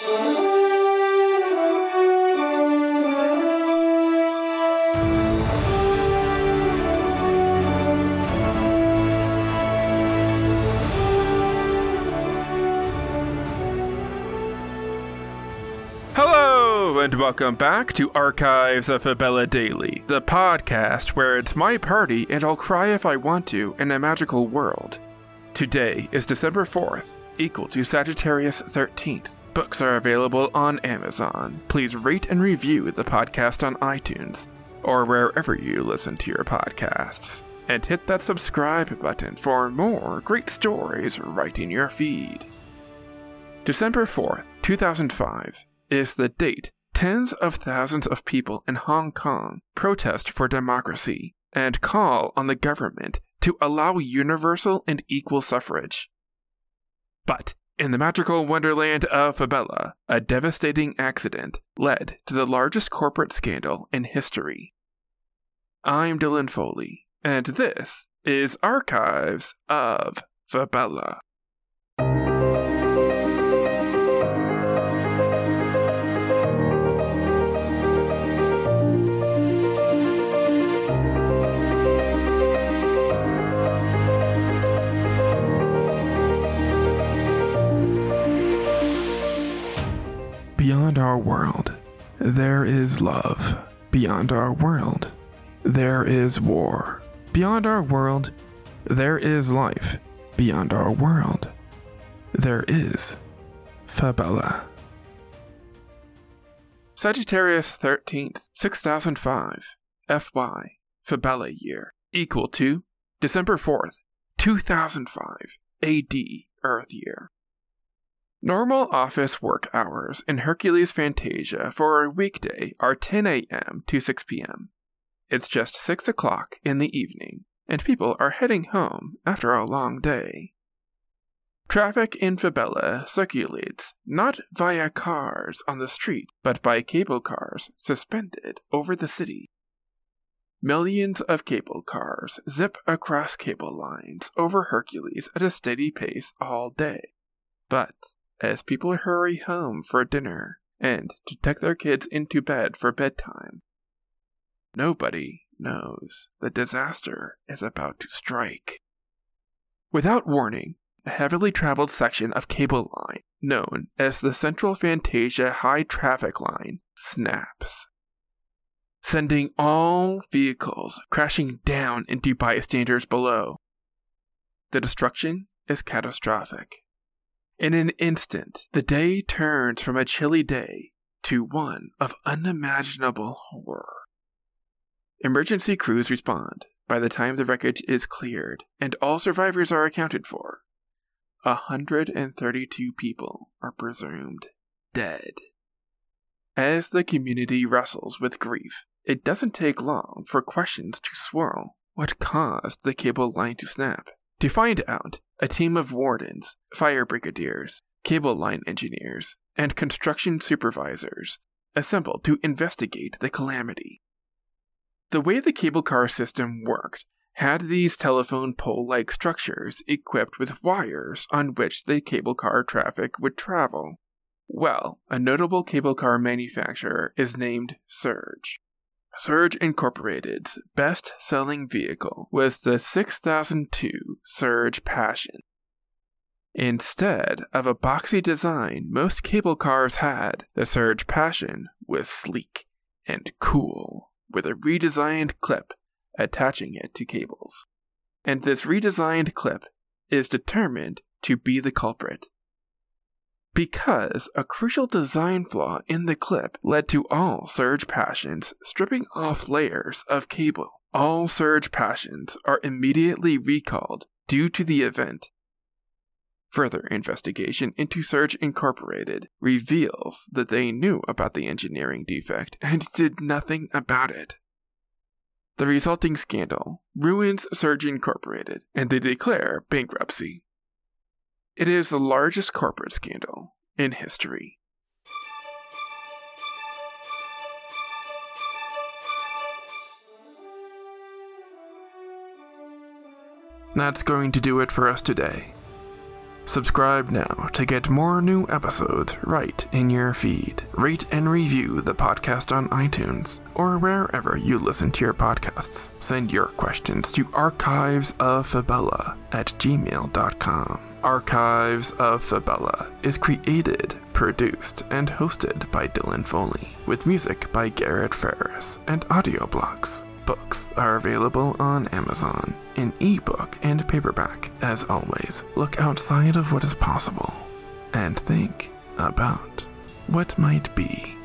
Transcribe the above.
Hello, and welcome back to Archives of Fabella Daily, the podcast where it's my party and I'll cry if I want to in a magical world. Today is December 4th, equal to Sagittarius 13th. Books are available on Amazon. Please rate and review the podcast on iTunes or wherever you listen to your podcasts. And hit that subscribe button for more great stories right in your feed. December 4th, 2005 is the date tens of thousands of people in Hong Kong protest for democracy and call on the government to allow universal and equal suffrage. But in the magical wonderland of Fabella, a devastating accident led to the largest corporate scandal in history. I'm Dylan Foley, and this is Archives of Fabella. Our world, there is love. Beyond our world, there is war. Beyond our world, there is life. Beyond our world, there is Fabella. Sagittarius 13th, 6005, FY, Fabella year, equal to December 4th, 2005, AD, Earth year. Normal office work hours in Hercules Fantasia for a weekday are 10 a.m. to 6 p.m. It's just 6 o'clock in the evening, and people are heading home after a long day. Traffic in Fabella circulates not via cars on the street, but by cable cars suspended over the city. Millions of cable cars zip across cable lines over Hercules at a steady pace all day. But as people hurry home for dinner and to tuck their kids into bed for bedtime. Nobody knows that disaster is about to strike. Without warning, a heavily traveled section of cable line, known as the Central Fantasia High Traffic Line, snaps, sending all vehicles crashing down into bystanders below. The destruction is catastrophic. In an instant, the day turns from a chilly day to one of unimaginable horror. Emergency crews respond by the time the wreckage is cleared and all survivors are accounted for. 132 people are presumed dead. As the community wrestles with grief, it doesn't take long for questions to swirl. What caused the cable line to snap? To find out, a team of wardens, fire brigadiers, cable line engineers, and construction supervisors assembled to investigate the calamity. The way the cable car system worked had these telephone pole like structures equipped with wires on which the cable car traffic would travel. Well, a notable cable car manufacturer is named Surge. Surge Incorporated's best selling vehicle was the 6002 Surge Passion. Instead of a boxy design most cable cars had, the Surge Passion was sleek and cool, with a redesigned clip attaching it to cables. And this redesigned clip is determined to be the culprit because a crucial design flaw in the clip led to all Surge Passions stripping off layers of cable. All Surge Passions are immediately recalled due to the event. Further investigation into Surge Incorporated reveals that they knew about the engineering defect and did nothing about it. The resulting scandal ruins Surge Incorporated and they declare bankruptcy. It is the largest corporate scandal in history. That's going to do it for us today. Subscribe now to get more new episodes right in your feed. Rate and review the podcast on iTunes or wherever you listen to your podcasts. Send your questions to archivesoffabella at gmail.com. Archives of Fabella is created, produced, and hosted by Dylan Foley, with music by Garrett Ferris and AudioBlocks. Books are available on Amazon in ebook and paperback. As always, look outside of what is possible and think about what might be.